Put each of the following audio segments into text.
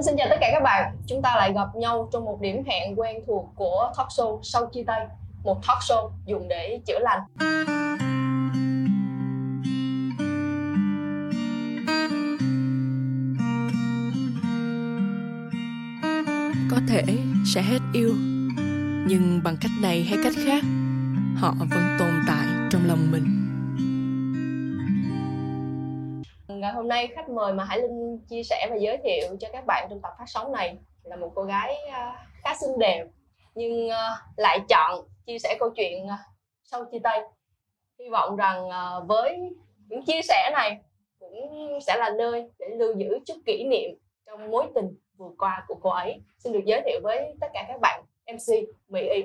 Linh xin chào tất cả các bạn. Chúng ta lại gặp nhau trong một điểm hẹn quen thuộc của talk show Sau Chia Tay, một talk show dùng để chữa lành. Có thể sẽ hết yêu, nhưng bằng cách này hay cách khác, họ vẫn tồn tại trong lòng mình. Hôm nay khách mời mà Hải Linh chia sẻ và giới thiệu cho các bạn trong tập phát sóng này là một cô gái ờ, khá xinh đẹp, nhưng ờ, lại chọn chia sẻ câu chuyện ờ, sau chia tay. Hy vọng rằng với những chia sẻ này cũng sẽ là nơi để lưu giữ chút kỷ niệm trong mối tình vừa qua của cô ấy. Xin được giới thiệu với tất cả các bạn MC Mỹ Y.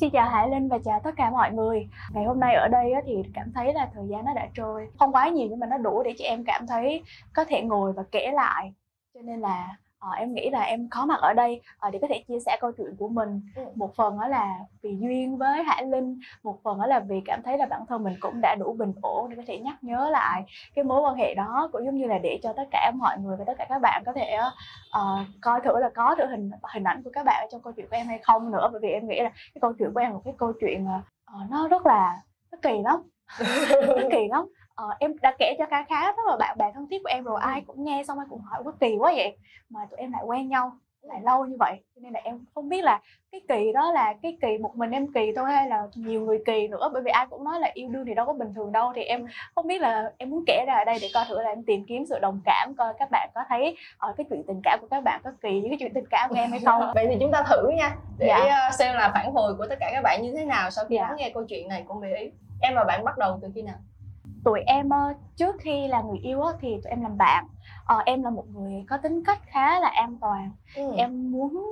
Xin chào Hải Linh và chào tất cả mọi người. Ngày hôm nay ở đây thì cảm thấy là thời gian nó đã trôi. Không quá nhiều nhưng mà nó đủ để chị em cảm thấy có thể ngồi và kể lại. Cho nên là ờ, em nghĩ là em có mặt ở đây ờ, để có thể chia sẻ câu chuyện của mình. Ừ. một phần đó là vì duyên với hải linh một phần đó là vì cảm thấy là bản thân mình cũng đã đủ bình ổn để có thể nhắc nhớ lại cái mối quan hệ đó cũng giống như là để cho tất cả mọi người và tất cả các bạn có thể uh, coi thử là có thử hình hình ảnh của các bạn ở trong câu chuyện của em hay không nữa. Bởi vì em nghĩ là cái câu chuyện của em là một cái câu chuyện uh, nó rất là nó kỳ lắm. Nó kỳ lắm ờ, em đã kể cho khá khá rất là bạn bè thân thiết của em rồi ai cũng nghe xong ai cũng hỏi có kỳ quá vậy? Mà tụi em lại quen nhau lại lâu như vậy cho nên là em không biết là cái kỳ đó là cái kỳ một mình em kỳ thôi hay là nhiều người kỳ nữa bởi vì ai cũng nói là yêu đương thì đâu có bình thường đâu. Thì em không biết là em muốn kể ra ở đây để coi thử là em tìm kiếm sự đồng cảm coi các bạn có thấy ở ờ, cái chuyện tình cảm của các bạn có kỳ với cái chuyện tình cảm của em hay không? Vậy thì chúng ta thử nha để dạ. Ờ, xem là phản hồi của tất cả các bạn như thế nào sau khi dạ. lắng nghe câu chuyện này của Mỹ. Em và bạn bắt đầu từ khi nào tụi em trước khi là người yêu thì tụi em làm bạn. Ờ, em là một người có tính cách khá là an toàn. Ừ. em muốn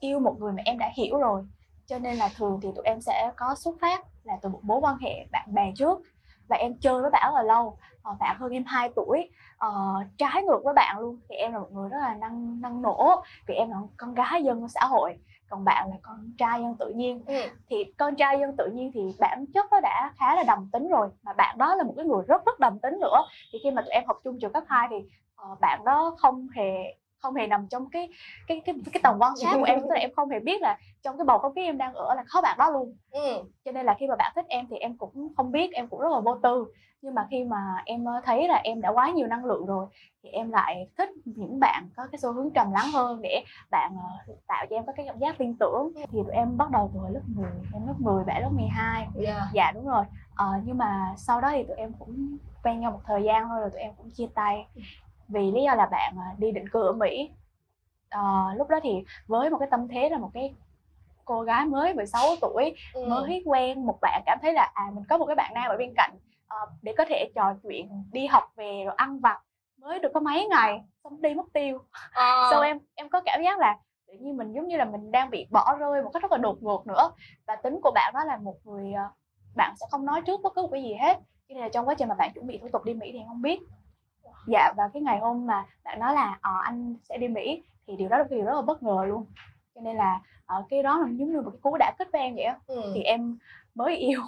yêu một người mà em đã hiểu rồi. Cho nên là thường thì tụi em sẽ có xuất phát là từ một mối quan hệ bạn bè trước. Và em chơi với bạn rất là lâu ờ, bạn hơn em 2 tuổi. Ờ, trái ngược với bạn luôn thì em là một người rất là năng năng nổ. Vì em là con gái dân của xã hội còn bạn là con trai dân tự nhiên ừ. thì con trai dân tự nhiên thì bản chất nó đã khá là đầm tính rồi mà bạn đó là một cái người rất rất đầm tính nữa thì khi mà tụi em học chung trường cấp 2 thì uh, bạn đó không hề không hề nằm trong cái cái cái cái tầm quan sát của em tức là em không hề biết là trong cái bầu không khí em đang ở là có bạn đó luôn. Ừ. cho nên là khi mà bạn thích em thì em cũng không biết em cũng rất là vô tư. Nhưng mà khi mà em thấy là em đã quá nhiều năng lượng rồi thì em lại thích những bạn có cái xu hướng trầm lắng hơn để bạn uh, tạo cho em có cái cảm giác tin tưởng. Thì tụi em bắt đầu từ lớp 10 em lớp 10 bạn lớp 12 yeah. Dạ. dạ đúng rồi. Uh, nhưng mà sau đó thì tụi em cũng quen nhau một thời gian thôi rồi tụi em cũng chia tay vì lý do là bạn uh, đi định cư ở Mỹ. Uh, lúc đó thì với một cái tâm thế là một cái cô gái mới 16 tuổi ừ. mới quen một bạn cảm thấy là à mình có một cái bạn nam ở bên cạnh uh, để có thể trò chuyện đi học về rồi ăn vặt. Mới được có mấy ngày xong đi mất tiêu. À. sau em em có cảm giác là tự nhiên mình giống như là mình đang bị bỏ rơi một cách rất là đột ngột nữa. Và tính của bạn đó là một người bạn sẽ không nói trước bất cứ một cái gì hết. Cho nên là trong quá trình mà bạn chuẩn bị thủ tục đi mỹ thì em không biết dạ và cái ngày hôm mà bạn nói là ờ, anh sẽ đi mỹ thì điều đó là điều rất là bất ngờ luôn. Cho nên là ở ờ, cái đó là giống như một cái cú đã kích với em vậy á. Ừ. thì em mới yêu.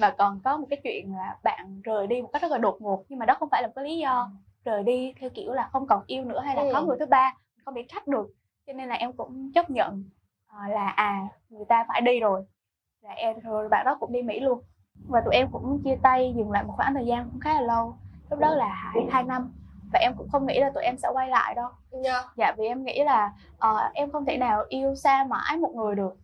Mà còn có một cái chuyện là bạn rời đi một cách rất là đột ngột nhưng mà đó không phải là một cái lý do rời đi theo kiểu là không còn yêu nữa hay là ừ. có người thứ ba không bị trách được. Cho nên là em cũng chấp nhận uh, là à người ta phải đi rồi. Là em rồi bạn đó cũng đi mỹ luôn. Và tụi em cũng chia tay dừng lại một khoảng thời gian cũng khá là lâu lúc đó là hai, hai năm và em cũng không nghĩ là tụi em sẽ quay lại đâu yeah. Dạ. dạ vì em nghĩ là uh, em không thể nào yêu xa mãi một người được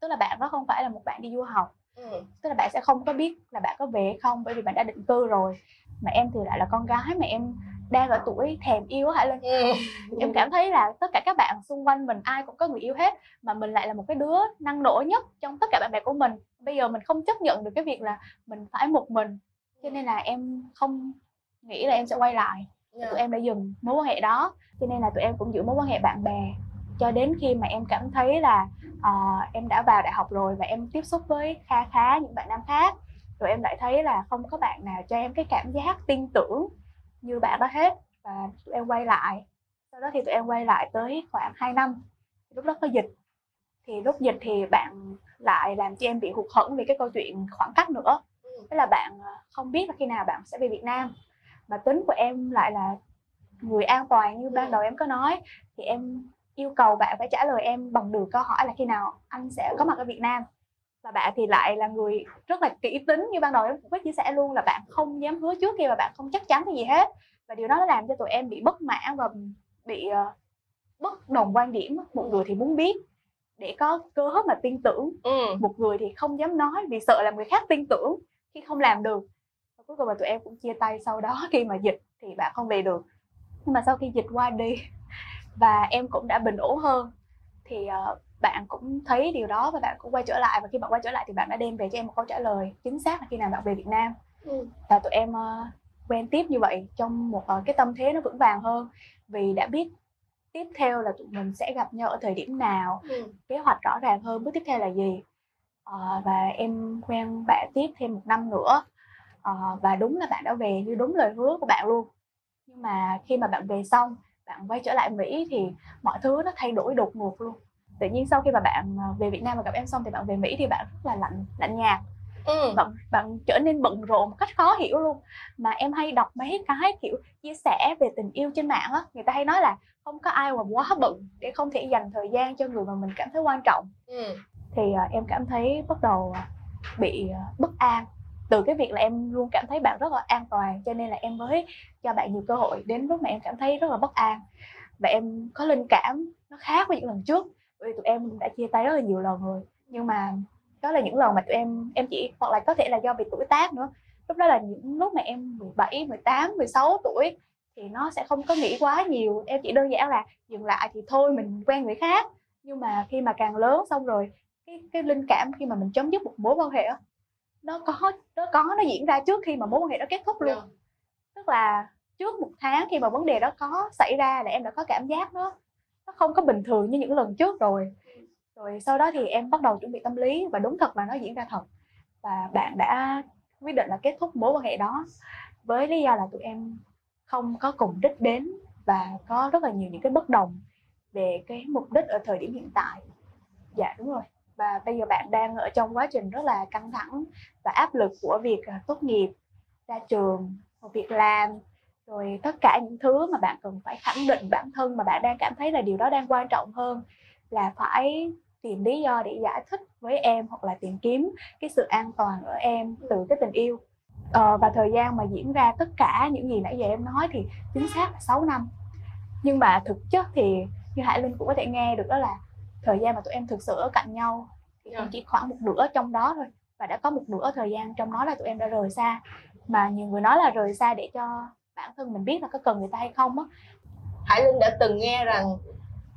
tức là bạn đó không phải là một bạn đi du học ừ. tức là bạn sẽ không có biết là bạn có về không bởi vì bạn đã định cư rồi mà em thì lại là con gái mà em đang ở tuổi thèm yêu hả lên ừ. em cảm thấy là tất cả các bạn xung quanh mình ai cũng có người yêu hết mà mình lại là một cái đứa năng nổ nhất trong tất cả bạn bè của mình bây giờ mình không chấp nhận được cái việc là mình phải một mình cho nên là em không nghĩ là em sẽ quay lại. Yeah. Dạ. tụi em đã dừng mối quan hệ đó. Cho nên là tụi em cũng giữ mối quan hệ bạn bè. Cho đến khi mà em cảm thấy là uh, em đã vào đại học rồi và em tiếp xúc với kha khá những bạn nam khác rồi em lại thấy là không có bạn nào cho em cái cảm giác tin tưởng như bạn đó hết và tụi em quay lại. Sau đó thì tụi em quay lại tới khoảng 2 năm. Lúc đó có dịch. Thì lúc dịch thì bạn lại làm cho em bị hụt hẫng vì cái câu chuyện khoảng cách nữa. Thế là bạn ờ, không biết là khi nào bạn sẽ về Việt Nam mà tính của em lại là người an toàn như ban đầu em có nói. Thì em yêu cầu bạn phải trả lời em bằng được câu hỏi là khi nào anh sẽ có mặt ở Việt Nam. Và bạn thì lại là người rất là kỹ tính như ban đầu em cũng có chia sẻ luôn là bạn không dám hứa trước khi mà bạn không chắc chắn cái gì hết. Và điều đó nó làm cho tụi em bị bất mãn và bị uh, bất đồng quan điểm. Một người thì muốn biết để có cơ hội mà tin tưởng. Ừ. một người thì không dám nói vì sợ là người khác tin tưởng khi không làm được. và cuối cùng là tụi em cũng chia tay sau đó khi mà dịch thì bạn không về được. Nhưng mà sau khi dịch qua đi và em cũng đã bình ổn hơn thì uh, bạn cũng thấy điều đó và bạn cũng quay trở lại. Và khi bạn quay trở lại thì bạn đã đem về cho em một câu trả lời chính xác là khi nào bạn về Việt Nam. Ừ. và tụi em uh, quen tiếp như vậy trong một uh, cái tâm thế nó vững vàng hơn. Vì đã biết tiếp theo là tụi mình sẽ gặp nhau ở thời điểm nào ừ. kế hoạch rõ ràng hơn bước tiếp theo là gì. Uh, và em quen bạn tiếp thêm một năm nữa uh, và đúng là bạn đã về như đúng lời hứa của bạn luôn. Nhưng mà khi mà bạn về xong bạn quay trở lại Mỹ thì mọi thứ nó thay đổi đột ngột luôn. Tự nhiên sau khi mà bạn ờ, về Việt Nam và gặp em xong thì bạn về Mỹ thì bạn rất là lạnh lạnh nhạt. Ừ. bạn bạn trở nên bận rộn một cách khó hiểu luôn. Mà em hay đọc mấy cái kiểu chia sẻ về tình yêu trên mạng á người ta hay nói là không có ai mà quá bận để không thể dành thời gian cho người mà mình cảm thấy quan trọng. Ừ. thì uh, em cảm thấy bắt đầu bị uh, bất an từ cái việc là em luôn cảm thấy bạn rất là an toàn cho nên là em mới cho bạn nhiều cơ hội đến lúc mà em cảm thấy rất là bất an. Và em có linh cảm nó khác với những lần trước bởi vì tụi em đã chia tay rất là nhiều lần rồi. Nhưng mà đó là những lần mà tụi em em chỉ hoặc là có thể là do vì tuổi tác nữa. Lúc đó là những lúc mà em 17, 18, 16 tuổi thì nó sẽ không có nghĩ quá nhiều. Em chỉ đơn giản là dừng lại thì thôi mình quen người khác. Nhưng mà khi mà càng lớn xong rồi cái cái linh cảm khi mà mình chấm dứt một mối quan hệ đó, nó có nó có nó diễn ra trước khi mà mối quan hệ đó kết thúc luôn yeah. Dạ. tức là trước một tháng khi mà vấn đề đó có xảy ra là em đã có cảm giác nó nó không có bình thường như những lần trước rồi rồi sau đó thì em bắt đầu chuẩn bị tâm lý và đúng thật là nó diễn ra thật và bạn đã quyết định là kết thúc mối quan hệ đó với lý do là tụi em không có cùng đích đến và có rất là nhiều những cái bất đồng về cái mục đích ở thời điểm hiện tại dạ đúng rồi và bây giờ bạn đang ở trong quá trình rất là căng thẳng và áp lực của việc à, tốt nghiệp ra trường một việc làm. Rồi tất cả những thứ mà bạn cần phải khẳng định bản thân mà bạn đang cảm thấy là điều đó đang quan trọng hơn là phải tìm lý do để giải thích với em hoặc là tìm kiếm cái sự an toàn ở em từ cái tình yêu. Ờ, và thời gian mà diễn ra tất cả những gì nãy giờ em nói thì chính xác là 6 năm. Nhưng mà thực chất thì như Hải Linh cũng có thể nghe được đó là thời gian mà tụi em thực sự ở cạnh nhau thì yeah. Dạ. chỉ khoảng một nửa trong đó thôi. Và đã có một nửa thời gian trong đó là tụi em đã rời xa. Mà nhiều người nói là rời xa để cho bản thân mình biết là có cần người ta hay không á. Hải Linh đã từng nghe rằng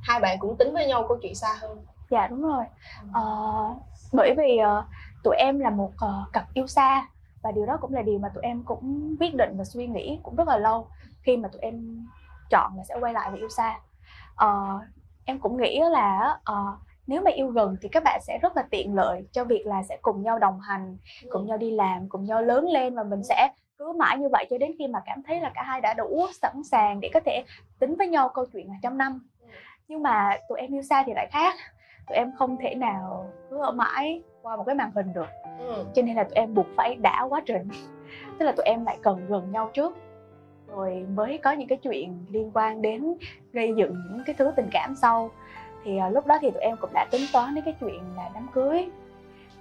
hai bạn cũng tính với nhau câu chuyện xa hơn. Dạ đúng rồi. Uh, bởi vì uh, tụi em là một uh, cặp yêu xa và điều đó cũng là điều mà tụi em cũng quyết định và suy nghĩ cũng rất là lâu khi mà tụi em chọn là sẽ quay lại và yêu xa. Uh, em cũng nghĩ là uh, nếu mà yêu gần thì các bạn sẽ rất là tiện lợi cho việc là sẽ cùng nhau đồng hành cùng nhau đi làm cùng nhau lớn lên và mình sẽ cứ mãi như vậy cho đến khi mà cảm thấy là cả hai đã đủ sẵn sàng để có thể tính với nhau câu chuyện là trăm năm. Nhưng mà tụi em yêu xa thì lại khác tụi em không thể nào cứ ở mãi qua một cái màn hình được. Ừ. cho nên là tụi em buộc phải đã quá trình. Tức là tụi em lại cần gần nhau trước rồi mới có những cái chuyện liên quan đến gây dựng những cái thứ tình cảm sau. Thì uh, lúc đó thì tụi em cũng đã tính toán đến cái chuyện là đám cưới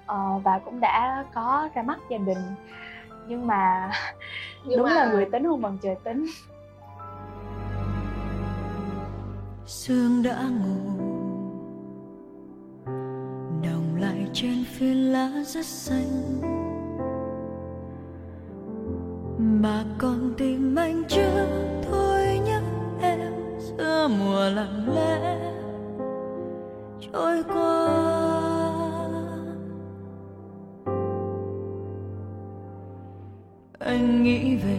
uh, và cũng đã có ra mắt gia đình. Nhưng mà nhưng đúng mà... là người tính không bằng trời tính. Sương đã ngủ đồng lại trên phiến lá rất xanh mà còn tìm anh chưa thôi nhớ em giữa mùa lặng lẽ trôi qua. Anh nghĩ về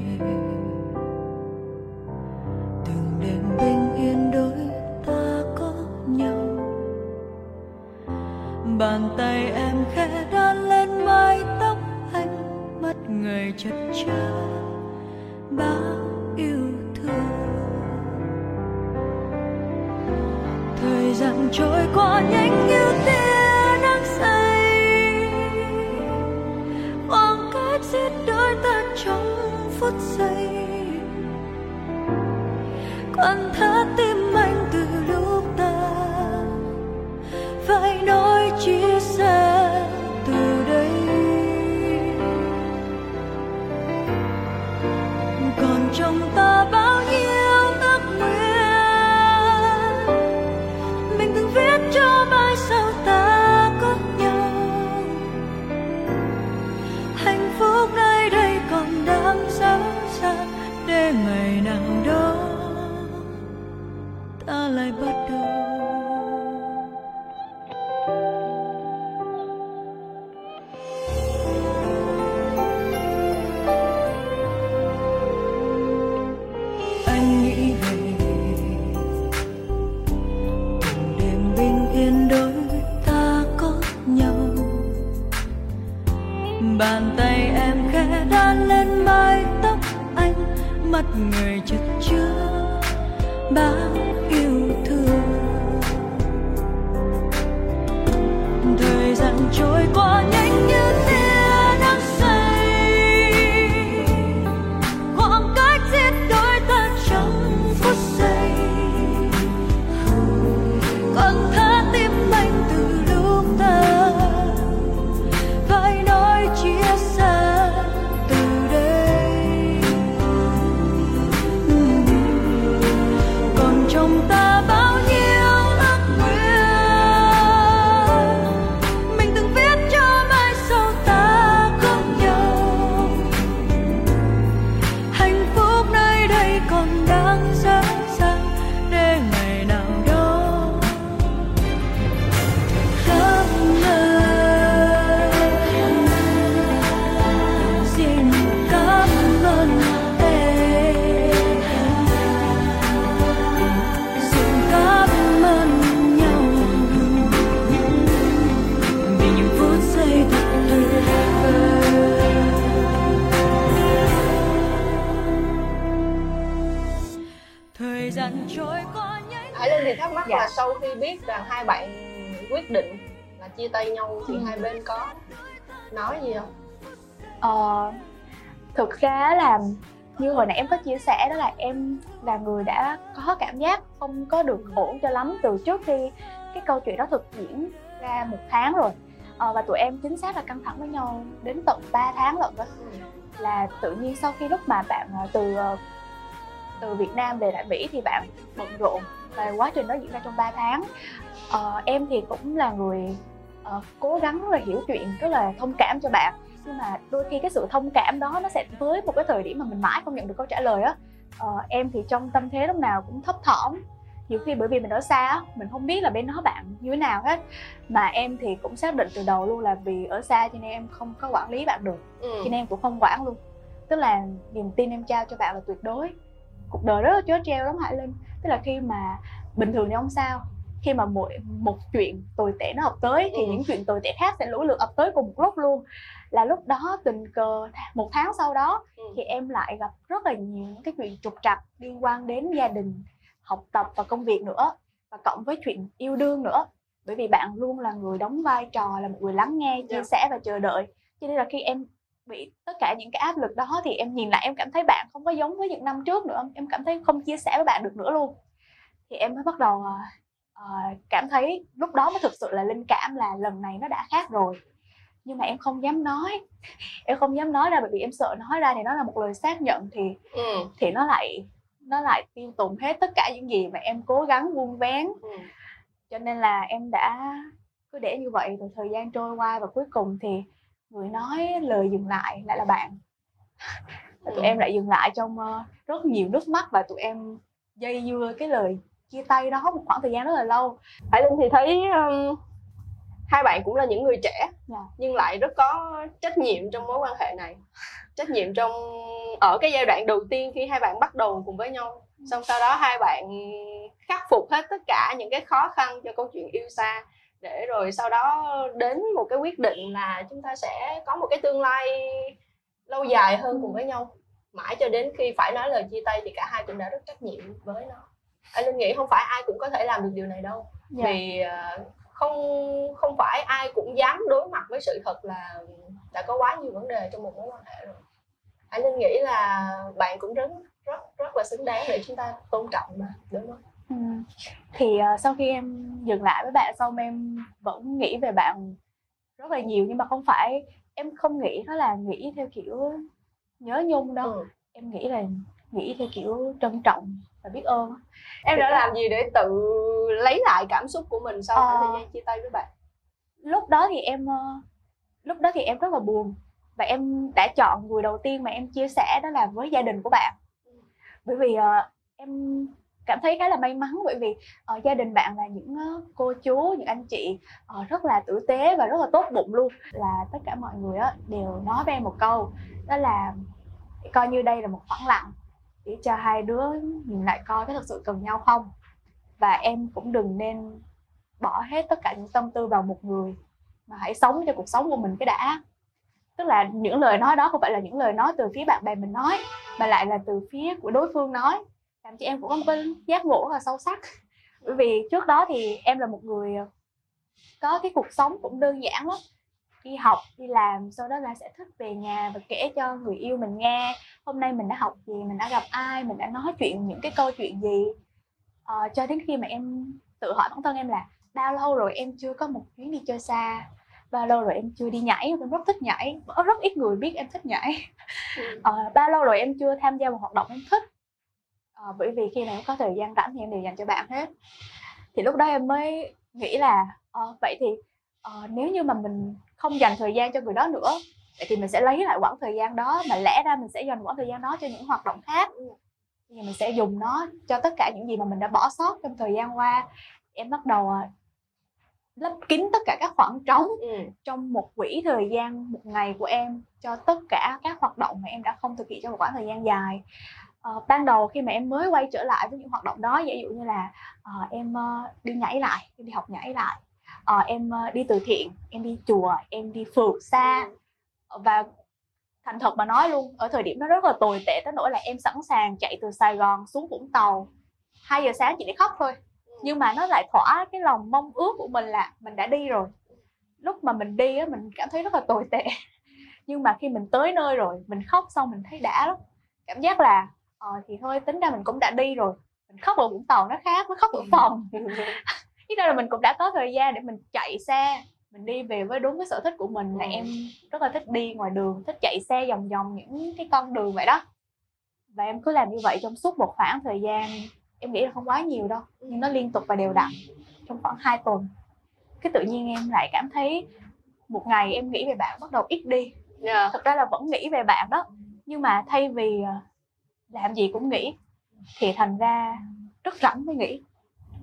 bao là chia tay nhau thì Ừ. hai bên có nói gì không? Ờ, thực ra là như hồi nãy em có chia sẻ đó là em là người đã có cảm giác không có được ổn cho lắm từ trước khi cái câu chuyện đó thực diễn ra một tháng rồi ờ, và tụi em chính xác là căng thẳng với nhau đến tận 3 tháng lận đó là tự nhiên sau khi lúc mà bạn ờ, từ ờ, từ Việt Nam về lại Mỹ thì bạn bận rộn và quá trình đó diễn ra trong 3 tháng Ờ, em thì cũng là người ờ, cố gắng rất là hiểu chuyện rất là thông cảm cho bạn. Nhưng mà đôi khi cái sự thông cảm đó nó sẽ tới một cái thời điểm mà mình mãi không nhận được câu trả lời á. Ờ, em thì trong tâm thế lúc nào cũng thấp thỏm. Nhiều khi bởi vì mình ở xa á mình không biết là bên đó bạn như thế nào hết. Mà em thì cũng xác định từ đầu luôn là vì ở xa cho nên em không có quản lý bạn được. Ừ. cho nên em cũng không quản luôn. Tức là niềm tin em trao cho bạn là tuyệt đối. Cuộc đời rất là chớ treo lắm Hải Linh. Tức là khi mà bình thường thì không sao khi mà mỗi một chuyện tồi tệ nó ập tới thì Ừ. những chuyện tồi tệ khác sẽ lũ lượt ập tới cùng một lúc luôn là lúc đó tình cờ một tháng sau đó Ừ. thì em lại gặp rất là nhiều những cái chuyện trục trặc liên quan đến gia đình học tập và công việc nữa và cộng với chuyện yêu đương nữa bởi vì bạn luôn là người đóng vai trò là một người lắng nghe chia Dạ. sẻ và chờ đợi cho nên là khi em bị tất cả những cái áp lực đó thì em nhìn lại em cảm thấy bạn không có giống với những năm trước nữa em cảm thấy không chia sẻ với bạn được nữa luôn thì em mới bắt đầu à, cảm thấy lúc đó mới thực sự là linh cảm là lần này nó đã khác rồi nhưng mà em không dám nói em không dám nói ra bởi vì em sợ nói ra thì nó là một lời xác nhận thì Ừ. thì nó lại nó lại tiêu tùng hết tất cả những gì mà em cố gắng vuông vén Ừ. cho nên là em đã cứ để như vậy rồi thời gian trôi qua và cuối cùng thì người nói lời dừng lại lại là bạn và tụi Ừ. em lại dừng lại trong ờ, rất nhiều nước mắt và tụi em dây dưa cái lời chia tay đó một khoảng thời gian rất là lâu. Hải Linh thì thấy um, hai bạn cũng là những người trẻ Dạ. nhưng lại rất có trách nhiệm trong mối quan hệ này. Trách nhiệm trong ở cái giai đoạn đầu tiên khi hai bạn bắt đầu cùng với nhau. Xong sau đó hai bạn khắc phục hết tất cả những cái khó khăn cho câu chuyện yêu xa để rồi sau đó đến một cái quyết định là chúng ta sẽ có một cái tương lai lâu dài hơn cùng với nhau. Mãi cho đến khi phải nói lời chia tay thì cả hai cũng đã rất trách nhiệm với nó anh linh nghĩ không phải ai cũng có thể làm được điều này đâu Dạ. vì ờ, không không phải ai cũng dám đối mặt với sự thật là đã có quá nhiều vấn đề trong một mối quan hệ rồi Hải Linh nghĩ là bạn cũng rất rất rất là xứng đáng để chúng ta tôn trọng mà đúng không? Ừ. Thì uh, sau khi em dừng lại với bạn xong em vẫn nghĩ về bạn rất là nhiều nhưng mà không phải em không nghĩ nó là nghĩ theo kiểu nhớ nhung đâu ừ. em nghĩ là nghĩ theo kiểu trân trọng và biết ơn. Em đã làm gì để tự lấy lại cảm xúc của mình sau khoảng thời gian chia tay với bạn? Lúc đó thì em uh, lúc đó thì em rất là buồn. Và em đã chọn người đầu tiên mà em chia sẻ đó là với gia đình của bạn. Bởi vì uh, em cảm thấy khá là may mắn bởi vì uh, gia đình bạn là những uh, cô chú những anh chị uh, rất là tử tế và rất là tốt bụng luôn. Là tất cả mọi người uh, đều nói với em một câu đó là coi như đây là một khoảng lặng để cho hai đứa nhìn lại coi có thực sự cần nhau không. Và em cũng đừng nên bỏ hết tất cả những tâm tư vào một người, mà hãy sống cho cuộc sống của mình cái đã. Tức là những lời nói đó không phải là những lời nói từ phía bạn bè mình nói, mà lại là từ phía của đối phương nói. Làm cho em cũng có một cái giác ngộ rất là sâu sắc. Bởi vì trước đó thì em là một người có cái cuộc sống cũng đơn giản lắm. Đi học, đi làm, sau đó là sẽ thích về nhà và kể cho người yêu mình nghe hôm nay mình đã học gì mình đã gặp ai mình đã nói chuyện những cái câu chuyện gì? À, cho đến khi mà em tự hỏi bản thân em là bao lâu rồi em chưa có một chuyến đi chơi xa? Bao lâu rồi em chưa đi nhảy? Em rất thích nhảy rất ít người biết em thích nhảy. À, bao lâu rồi em chưa tham gia một hoạt động em thích? À, bởi vì khi nào em có thời gian rảnh thì em đều dành cho bạn hết. Thì lúc đó em mới nghĩ là à, vậy thì à, nếu như mà mình không dành thời gian cho người đó nữa vậy thì mình sẽ lấy lại quãng thời gian đó mà lẽ ra mình sẽ dành quãng thời gian đó cho những hoạt động khác thì mình sẽ dùng nó cho tất cả những gì mà mình đã bỏ sót trong thời gian qua em bắt đầu lấp kín tất cả các khoảng trống ừ. trong một quỹ thời gian một ngày của em cho tất cả các hoạt động mà em đã không thực hiện trong một khoảng thời gian dài uh, ban đầu khi mà em mới quay trở lại với những hoạt động đó ví dụ như là uh, em uh, đi nhảy lại em đi học nhảy lại uh, em đi từ thiện em đi chùa em đi phượt xa ừ. Và thành thật mà nói luôn ở thời điểm đó rất là tồi tệ tới nỗi là em sẵn sàng chạy từ Sài Gòn xuống Vũng Tàu. 2 giờ sáng chỉ để khóc thôi. Nhưng mà nó lại thỏa cái lòng mong ước của mình là mình đã đi rồi. Lúc mà mình đi á mình cảm thấy rất là tồi tệ. Nhưng mà khi mình tới nơi rồi mình khóc xong mình thấy đã lắm. Cảm giác là ờ thì thôi tính ra mình cũng đã đi rồi. Mình khóc ở vũng tàu nó khác với khóc ở phòng. Ý ra là mình cũng đã có thời gian để mình chạy xe mình đi về với đúng cái sở thích của mình là em rất là thích đi ngoài đường thích chạy xe vòng vòng những cái con đường vậy đó và em cứ làm như vậy trong suốt một khoảng thời gian em nghĩ là không quá nhiều đâu nhưng nó liên tục và đều đặn trong khoảng 2 tuần cái tự nhiên em lại cảm thấy một ngày em nghĩ về bạn bắt đầu ít đi yeah. Dạ. thực ra là vẫn nghĩ về bạn đó nhưng mà thay vì ờ, làm gì cũng nghĩ thì thành ra rất rảnh mới nghĩ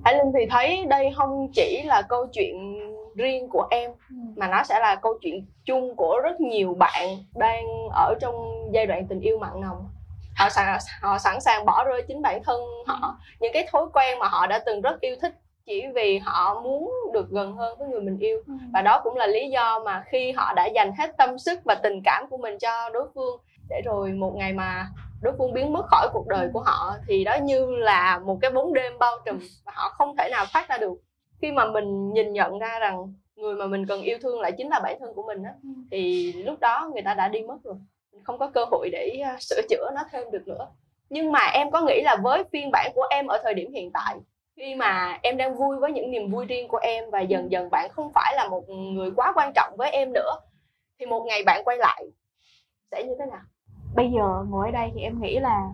Hải Linh thì thấy đây không chỉ là câu chuyện riêng của em. Ừ. mà nó sẽ là câu chuyện chung của rất nhiều bạn đang ở trong giai đoạn tình yêu mặn nồng. Họ sẵn họ sẵn sàng bỏ rơi chính bản thân họ. Những cái thói quen mà họ đã từng rất yêu thích chỉ vì họ muốn được gần hơn với người mình yêu. Ừ. và đó cũng là lý do mà khi họ đã dành hết tâm sức và tình cảm của mình cho đối phương để rồi một ngày mà đối phương biến mất khỏi cuộc đời của họ thì đó như là một cái bóng đêm bao trùm và họ không thể nào thoát ra được khi mà mình nhìn nhận ra rằng người mà mình cần yêu thương lại chính là bản thân của mình á ừ. thì lúc đó người ta đã đi mất rồi. Không có cơ hội để uh, sửa chữa nó thêm được nữa. Nhưng mà em có nghĩ là với phiên bản của em ở thời điểm hiện tại khi mà em đang vui với những niềm vui riêng của em và dần dần bạn không phải là một người quá quan trọng với em nữa thì một ngày bạn quay lại sẽ như thế nào? Bây giờ ngồi ở đây thì em nghĩ là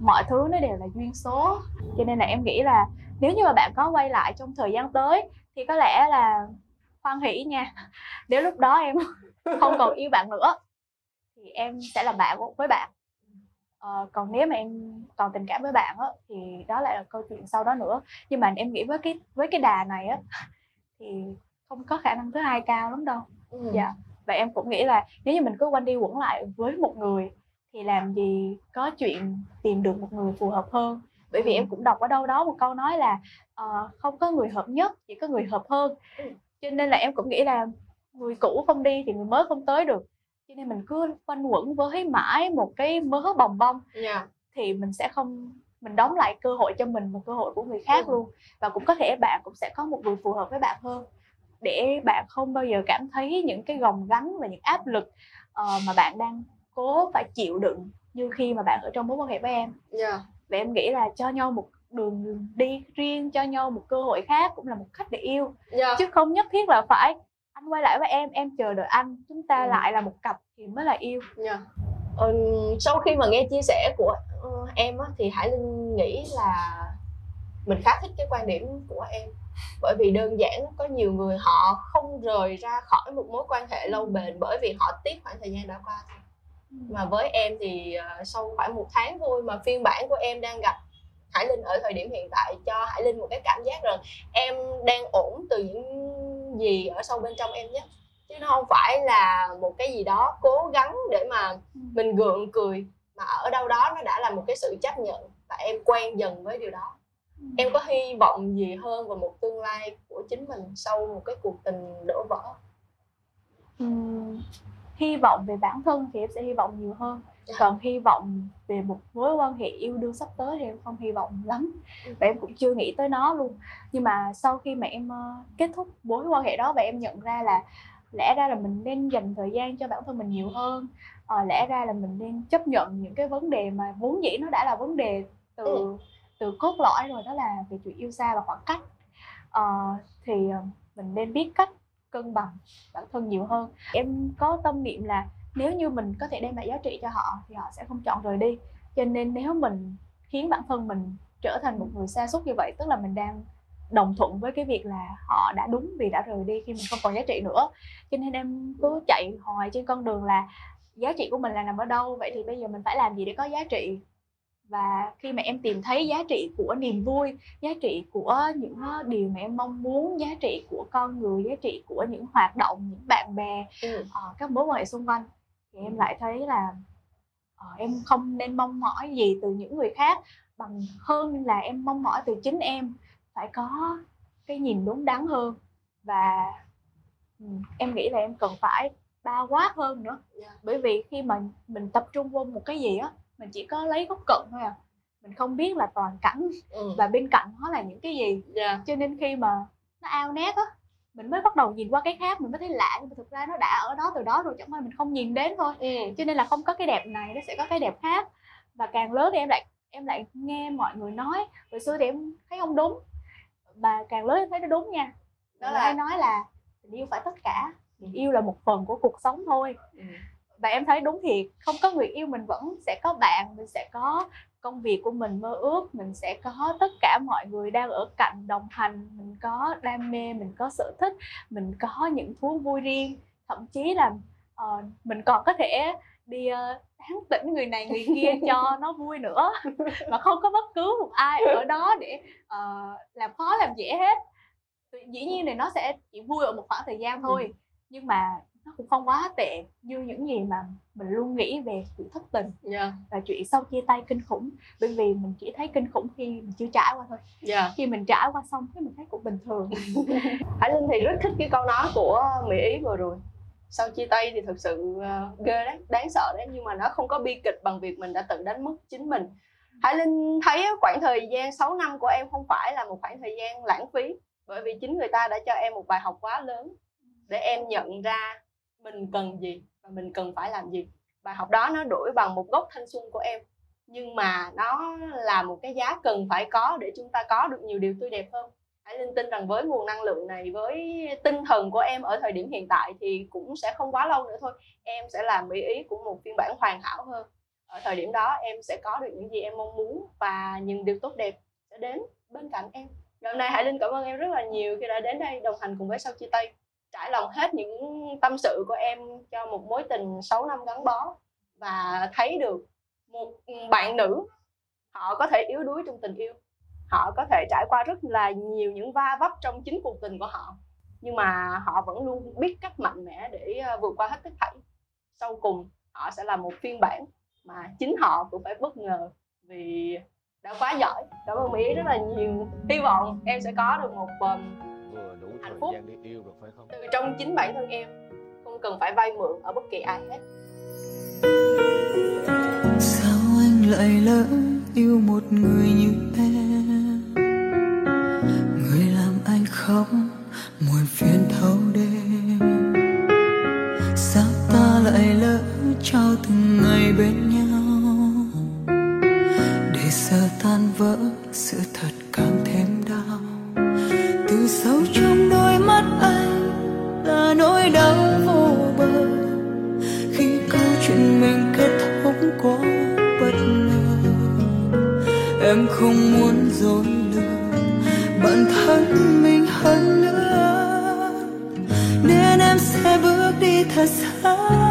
mọi thứ nó đều là duyên số. Cho nên là em nghĩ là nếu như mà bạn có quay lại trong thời gian tới thì có lẽ là hoan hỷ nha. Nếu lúc đó em không còn yêu bạn nữa thì em sẽ là bạn với bạn. Ờ, còn nếu mà em còn tình cảm với bạn á thì đó lại là câu chuyện sau đó nữa. Nhưng mà em nghĩ với cái với cái đà này á thì không có khả năng thứ hai cao lắm đâu. Ừ. dạ. Và em cũng nghĩ là nếu như mình cứ quanh đi quẩn lại với một người thì làm gì có chuyện tìm được một người phù hợp hơn bởi vì em cũng đọc ở đâu đó một câu nói là uh, không có người hợp nhất chỉ có người hợp hơn cho nên là em cũng nghĩ là người cũ không đi thì người mới không tới được cho nên mình cứ quanh quẩn với mãi một cái mớ bồng bông yeah. Dạ. thì mình sẽ không mình đóng lại cơ hội cho mình và cơ hội của người khác ừ. luôn và cũng có thể bạn cũng sẽ có một người phù hợp với bạn hơn để bạn không bao giờ cảm thấy những cái gồng gánh và những áp lực uh, mà bạn đang cố phải chịu đựng như khi mà bạn ở trong mối quan hệ với em yeah. Và em nghĩ là cho nhau một đường đi riêng cho nhau một cơ hội khác cũng là một cách để yêu yeah. chứ không nhất thiết là phải anh quay lại với em em chờ đợi anh chúng ta ừ. lại là một cặp thì mới là yêu yeah. ừ, sau khi mà nghe chia sẻ của uh, em á, thì hải linh nghĩ là mình khá thích cái quan điểm của em bởi vì đơn giản có nhiều người họ không rời ra khỏi một mối quan hệ lâu bền bởi vì họ tiếc khoảng thời gian đã qua thôi. Mà với em thì uh, sau khoảng một tháng thôi mà phiên bản của em đang gặp Hải Linh ở thời điểm hiện tại cho Hải Linh một cái cảm giác rằng em đang ổn từ những gì ở sâu bên trong em nhất chứ nó không phải là một cái gì đó cố gắng để mà ừ. mình gượng cười mà ở đâu đó nó đã là một cái sự chấp nhận và em quen dần với điều đó ừ. em có hy vọng gì hơn vào một tương lai của chính mình sau một cái cuộc tình đổ vỡ uhm, hy vọng về bản thân thì em sẽ hy vọng nhiều hơn. Còn hy vọng về một mối quan hệ yêu đương sắp tới thì em không hy vọng lắm. Và em cũng chưa nghĩ tới nó luôn. Nhưng mà sau khi mà em uh, kết thúc mối quan hệ đó và em nhận ra là lẽ ra là mình nên dành thời gian cho bản thân mình nhiều hơn uh, lẽ ra là mình nên chấp nhận những cái vấn đề mà vốn dĩ nó đã là vấn đề từ ừ. từ cốt lõi rồi đó là về chuyện yêu xa và khoảng cách. Uh, thì mình nên biết cách cân bằng bản thân nhiều hơn. Em có tâm niệm là nếu như mình có thể đem lại giá trị cho họ thì họ sẽ không chọn rời đi. Cho nên nếu mình khiến bản thân mình trở thành một người xa xúc như vậy, tức là mình đang đồng thuận với cái việc là họ đã đúng vì đã rời đi khi mình không còn giá trị nữa. Cho nên em cứ chạy hoài trên con đường là giá trị của mình là nằm ở đâu, vậy thì bây giờ mình phải làm gì để có giá trị? Và khi mà em tìm thấy giá trị của niềm vui giá trị của những điều mà em mong muốn giá trị của con người giá trị của những hoạt động những bạn bè ừ. uh, các mối quan hệ xung quanh thì em lại thấy là uh, em không nên mong mỏi gì từ những người khác bằng hơn là em mong mỏi từ chính em phải có cái nhìn đúng đắn hơn và um, em nghĩ là em cần phải bao quát hơn nữa yeah. Dạ. bởi vì khi mà mình tập trung vô một cái gì á mình chỉ có lấy góc cận thôi à mình không biết là toàn cảnh ừ. và bên cạnh nó là những cái gì yeah. Dạ. cho nên khi mà nó ao nét á mình mới bắt đầu nhìn qua cái khác mình mới thấy lạ nhưng mà thực ra nó đã ở đó từ đó rồi chẳng qua mình không nhìn đến thôi ừ. cho nên là không có cái đẹp này nó sẽ có cái đẹp khác và càng lớn thì em lại em lại nghe mọi người nói hồi xưa thì em thấy không đúng và càng lớn em thấy nó đúng nha đó là hay nói là tình yêu phải tất cả tình yêu là một phần của cuộc sống thôi ừ. Và em thấy đúng thiệt không có người yêu mình vẫn sẽ có bạn mình sẽ có công việc của mình mơ ước mình sẽ có tất cả mọi người đang ở cạnh đồng hành mình có đam mê mình có sở thích mình có những thú vui riêng. Thậm chí là uh, mình còn có thể đi uh, tán tỉnh người này người kia cho nó vui nữa. Mà không có bất cứ một ai ở đó để uh, làm khó làm dễ hết. Dĩ nhiên thì nó sẽ chỉ vui ở một khoảng thời gian thôi ừ. nhưng mà nó cũng không quá tệ như những gì mà mình luôn nghĩ về chuyện thất tình yeah. Dạ. và chuyện sau chia tay kinh khủng bởi vì mình chỉ thấy kinh khủng khi mình chưa trải qua thôi yeah. Dạ. khi mình trải qua xong thì mình thấy cũng bình thường Hải Linh thì rất thích cái câu nói của Mỹ Ý vừa rồi sau chia tay thì thực sự uh, ghê đấy đáng sợ đấy nhưng mà nó không có bi kịch bằng việc mình đã tự đánh mất chính mình Hải Linh thấy khoảng thời gian 6 năm của em không phải là một khoảng thời gian lãng phí bởi vì chính người ta đã cho em một bài học quá lớn để em nhận ra mình cần gì và mình cần phải làm gì? Bài học đó nó đổi bằng một gốc thanh xuân của em. Nhưng mà nó là một cái giá cần phải có để chúng ta có được nhiều điều tươi đẹp hơn. Hãy linh tin rằng với nguồn năng lượng này, với tinh thần của em ở thời điểm hiện tại thì cũng sẽ không quá lâu nữa thôi. Em sẽ làm mỹ ý của một phiên bản hoàn hảo hơn. Ở thời điểm đó, em sẽ có được những gì em mong muốn và những điều tốt đẹp sẽ đến bên cạnh em. Ngày hôm nay hải linh cảm ơn em rất là nhiều khi đã đến đây đồng hành cùng với sau chia tay trải lòng hết những tâm sự của em cho một mối tình 6 năm gắn bó và thấy được một bạn nữ họ có thể yếu đuối trong tình yêu. Họ có thể trải qua rất là nhiều những va vấp trong chính cuộc tình của họ nhưng mà họ vẫn luôn biết cách mạnh mẽ để ờ, vượt qua hết tất thảy. Sau cùng họ sẽ là một phiên bản mà chính họ cũng phải bất ngờ vì đã quá giỏi. Cảm ơn mỹ rất là nhiều. Hy vọng em sẽ có được một um, vừa đủ Hạnh thời phúc. gian để yêu được phải không? Từ trong chính bản thân em không cần phải vay mượn ở bất kỳ ai hết. Sao anh lại lỡ yêu một người như em người làm anh khóc muộn phiền thâu đêm. Sao ta lại lỡ trao từng ngày bên nhau? Để giờ tan vỡ sự không muốn dối lừa bản thân mình hơn nữa. Nên em sẽ bước đi thật xa